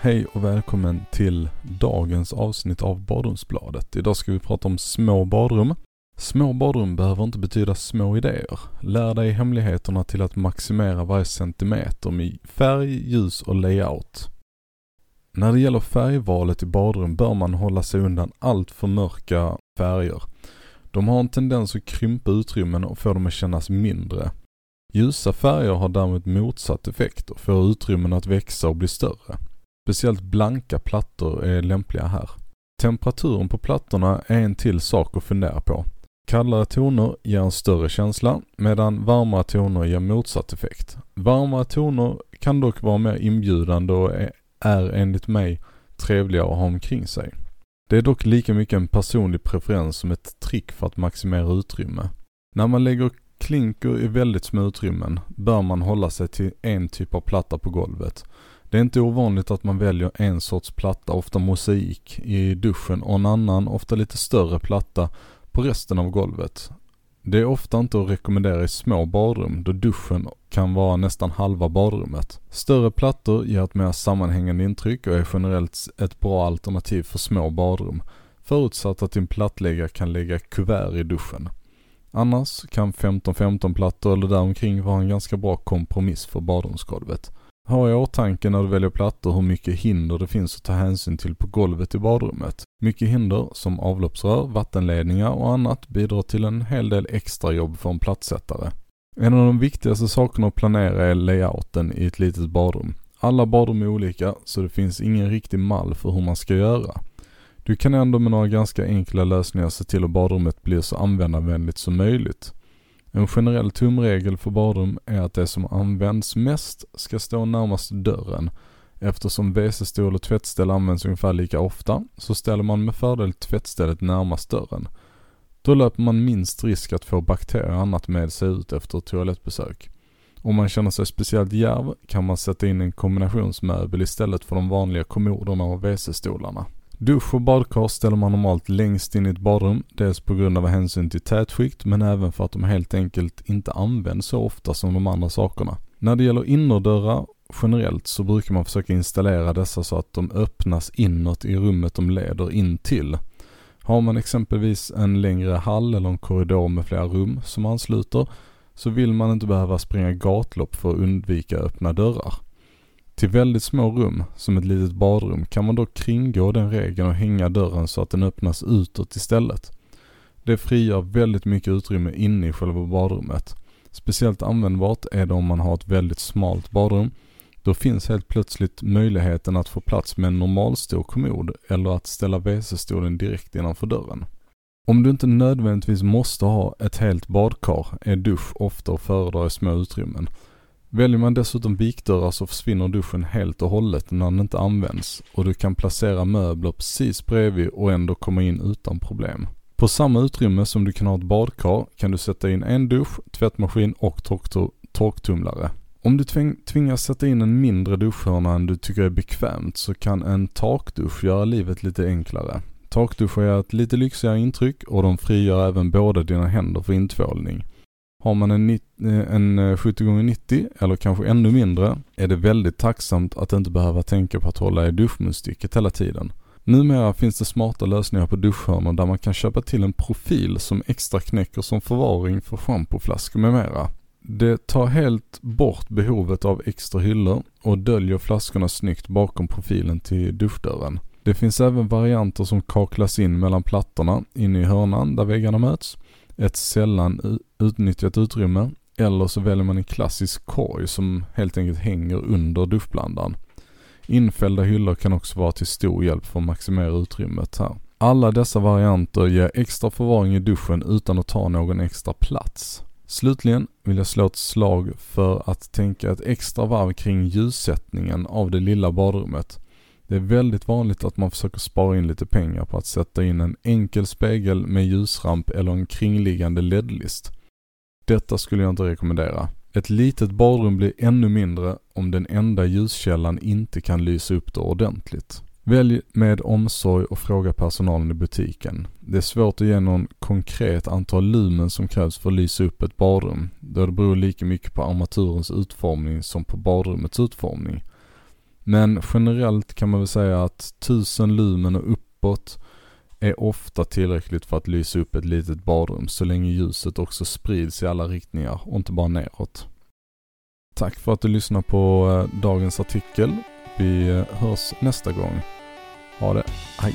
Hej och välkommen till dagens avsnitt av Badrumsbladet. Idag ska vi prata om små badrum. Små badrum behöver inte betyda små idéer. Lär dig hemligheterna till att maximera varje centimeter med färg, ljus och layout. När det gäller färgvalet i badrum bör man hålla sig undan allt för mörka färger. De har en tendens att krympa utrymmen och få dem att kännas mindre. Ljusa färger har däremot motsatt effekt och får utrymmen att växa och bli större. Speciellt blanka plattor är lämpliga här. Temperaturen på plattorna är en till sak att fundera på. Kallare toner ger en större känsla medan varmare toner ger motsatt effekt. Varmare toner kan dock vara mer inbjudande och är enligt mig trevligare att ha omkring sig. Det är dock lika mycket en personlig preferens som ett trick för att maximera utrymme. När man lägger klinker i väldigt små utrymmen bör man hålla sig till en typ av platta på golvet. Det är inte ovanligt att man väljer en sorts platta, ofta mosaik, i duschen och en annan, ofta lite större platta på resten av golvet. Det är ofta inte att rekommendera i små badrum då duschen kan vara nästan halva badrummet. Större plattor ger ett mer sammanhängande intryck och är generellt ett bra alternativ för små badrum. Förutsatt att din plattläggare kan lägga kuvert i duschen. Annars kan 15-15 plattor eller däromkring vara en ganska bra kompromiss för badrumsgolvet. Ha i åtanke när du väljer plattor hur mycket hinder det finns att ta hänsyn till på golvet i badrummet. Mycket hinder som avloppsrör, vattenledningar och annat bidrar till en hel del extra jobb för en plattsättare. En av de viktigaste sakerna att planera är layouten i ett litet badrum. Alla badrum är olika så det finns ingen riktig mall för hur man ska göra. Du kan ändå med några ganska enkla lösningar se till att badrummet blir så användarvänligt som möjligt. En generell tumregel för badrum är att det som används mest ska stå närmast dörren. Eftersom WC-stol och tvättställ används ungefär lika ofta så ställer man med fördel tvättstället närmast dörren. Då löper man minst risk att få bakterier och annat med sig ut efter ett toalettbesök. Om man känner sig speciellt djärv kan man sätta in en kombinationsmöbel istället för de vanliga kommoderna och WC-stolarna. Dusch och badkar ställer man normalt längst in i ett badrum, dels på grund av hänsyn till tätskikt men även för att de helt enkelt inte används så ofta som de andra sakerna. När det gäller innerdörrar generellt så brukar man försöka installera dessa så att de öppnas inåt i rummet de leder in till. Har man exempelvis en längre hall eller en korridor med flera rum som ansluter så vill man inte behöva springa gatlopp för att undvika öppna dörrar. Till väldigt små rum, som ett litet badrum, kan man dock kringgå den regeln och hänga dörren så att den öppnas utåt istället. Det frigör väldigt mycket utrymme inne i själva badrummet. Speciellt användbart är det om man har ett väldigt smalt badrum. Då finns helt plötsligt möjligheten att få plats med en normalstor kommod eller att ställa WC-stolen direkt innanför dörren. Om du inte nödvändigtvis måste ha ett helt badkar är dusch ofta att föredra i små utrymmen. Väljer man dessutom vikdörrar så försvinner duschen helt och hållet när den inte används och du kan placera möbler precis bredvid och ändå komma in utan problem. På samma utrymme som du kan ha ett badkar kan du sätta in en dusch, tvättmaskin och torktumlare. Om du tvingas sätta in en mindre duschhörna än du tycker är bekvämt så kan en takdusch göra livet lite enklare. Takduschar ger ett lite lyxigare intryck och de frigör även båda dina händer för intvålning. Har man en, eh, en eh, 70x90 eller kanske ännu mindre är det väldigt tacksamt att inte behöva tänka på att hålla i duschmunstycket hela tiden. Numera finns det smarta lösningar på duschhörnor där man kan köpa till en profil som extra knäcker som förvaring för schampoflaskor med mera. Det tar helt bort behovet av extra hyllor och döljer flaskorna snyggt bakom profilen till duschdörren. Det finns även varianter som kaklas in mellan plattorna inne i hörnan där väggarna möts ett sällan utnyttjat utrymme eller så väljer man en klassisk korg som helt enkelt hänger under duschblandaren. Infällda hyllor kan också vara till stor hjälp för att maximera utrymmet här. Alla dessa varianter ger extra förvaring i duschen utan att ta någon extra plats. Slutligen vill jag slå ett slag för att tänka ett extra varv kring ljussättningen av det lilla badrummet. Det är väldigt vanligt att man försöker spara in lite pengar på att sätta in en enkel spegel med ljusramp eller en kringliggande LED-list. Detta skulle jag inte rekommendera. Ett litet badrum blir ännu mindre om den enda ljuskällan inte kan lysa upp det ordentligt. Välj med omsorg och fråga personalen i butiken. Det är svårt att ge någon konkret antal lumen som krävs för att lysa upp ett badrum, då det beror lika mycket på armaturens utformning som på badrummets utformning. Men generellt kan man väl säga att 1000 lumen och uppåt är ofta tillräckligt för att lysa upp ett litet badrum så länge ljuset också sprids i alla riktningar och inte bara neråt. Tack för att du lyssnar på eh, dagens artikel. Vi eh, hörs nästa gång. Ha det, hej!